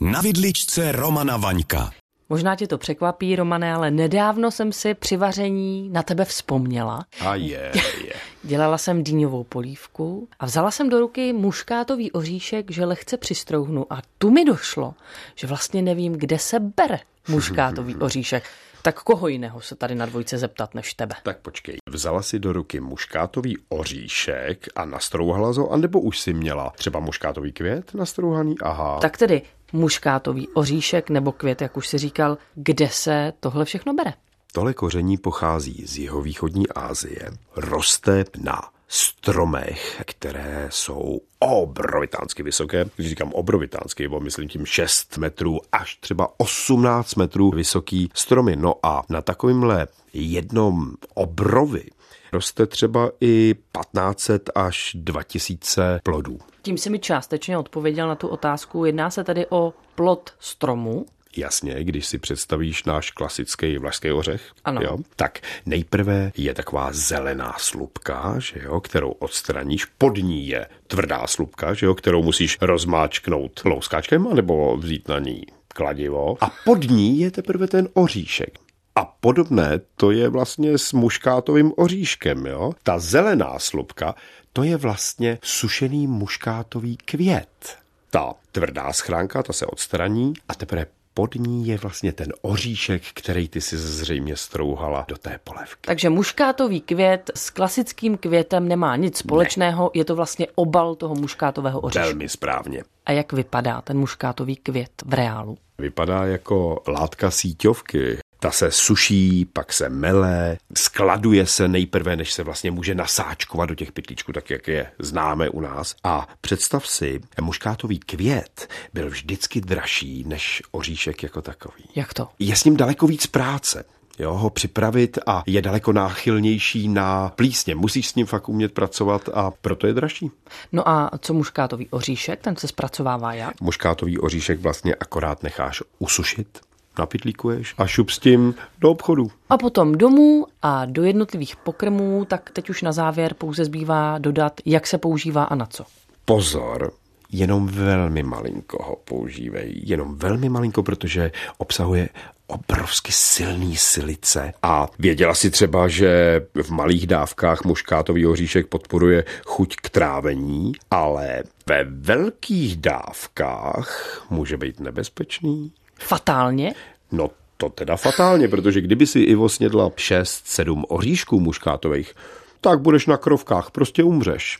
Na vidličce Romana Vaňka. Možná tě to překvapí, Romane, ale nedávno jsem si při vaření na tebe vzpomněla. A je, je. Dělala jsem dýňovou polívku a vzala jsem do ruky muškátový oříšek, že lehce přistrouhnu a tu mi došlo, že vlastně nevím, kde se bere muškátový oříšek. Tak koho jiného se tady na dvojce zeptat než tebe? Tak počkej, vzala si do ruky muškátový oříšek a nastrouhala ho, anebo už si měla třeba muškátový květ nastrouhaný? Aha. Tak tedy muškátový oříšek nebo květ, jak už si říkal, kde se tohle všechno bere? Tohle koření pochází z jihovýchodní Asie. Roste na stromech, které jsou obrovitánsky vysoké. Když říkám obrovitánsky, bo myslím tím 6 metrů až třeba 18 metrů vysoký stromy. No a na takovýmhle jednom obrovi roste třeba i 1500 až 2000 plodů. Tím si mi částečně odpověděl na tu otázku. Jedná se tedy o plod stromu, Jasně, když si představíš náš klasický vlašský ořech, Ano. Jo, tak nejprve je taková zelená slupka, že jo, kterou odstraníš, pod ní je tvrdá slupka, že jo, kterou musíš rozmáčknout louskáčkem, nebo vzít na ní kladivo a pod ní je teprve ten oříšek. A podobné to je vlastně s muškátovým oříškem, jo. Ta zelená slupka, to je vlastně sušený muškátový květ. Ta tvrdá schránka, ta se odstraní a teprve pod ní je vlastně ten oříšek, který ty si zřejmě strouhala do té polévky. takže muškátový květ s klasickým květem nemá nic společného, ne. je to vlastně obal toho muškátového oříšku. Velmi správně. A jak vypadá ten muškátový květ v reálu? Vypadá jako látka síťovky. Ta se suší, pak se mele, skladuje se nejprve, než se vlastně může nasáčkovat do těch pytlíčků, tak jak je známe u nás. A představ si, muškátový květ byl vždycky dražší než oříšek jako takový. Jak to? Je s ním daleko víc práce. Jo, ho připravit a je daleko náchylnější na plísně. Musíš s ním fakt umět pracovat a proto je dražší. No a co muškátový oříšek, ten se zpracovává jak? Muškátový oříšek vlastně akorát necháš usušit, napytlíkuješ a šup s tím do obchodu. A potom domů a do jednotlivých pokrmů, tak teď už na závěr pouze zbývá dodat, jak se používá a na co. Pozor, jenom velmi malinko ho používej. Jenom velmi malinko, protože obsahuje obrovsky silný silice. A věděla si třeba, že v malých dávkách muškátový oříšek podporuje chuť k trávení, ale ve velkých dávkách může být nebezpečný. Fatálně? No to teda fatálně, protože kdyby si Ivo snědla 6-7 oříšků muškátových, tak budeš na krovkách, prostě umřeš.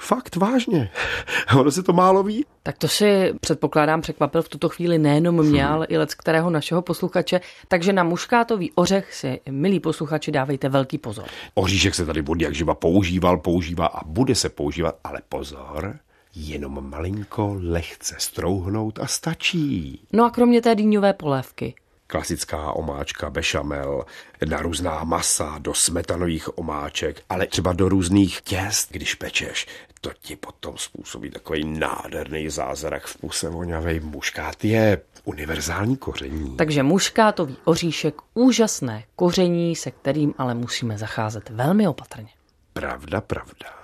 Fakt vážně. Ono se to málo ví. Tak to si předpokládám překvapil v tuto chvíli nejenom mě, ale i lec kterého našeho posluchače. Takže na muškátový ořech si, milí posluchači, dávejte velký pozor. Oříšek se tady od jak živa používal, používá a bude se používat, ale pozor, jenom malinko lehce strouhnout a stačí. No a kromě té dýňové polévky, Klasická omáčka, bešamel, na různá masa, do smetanových omáček, ale třeba do různých těst, když pečeš. To ti potom způsobí takový nádherný zázrak v puse voňavej. Muškát je univerzální koření. takže muškátový oříšek, úžasné koření, se kterým ale musíme zacházet velmi opatrně. Pravda, pravda.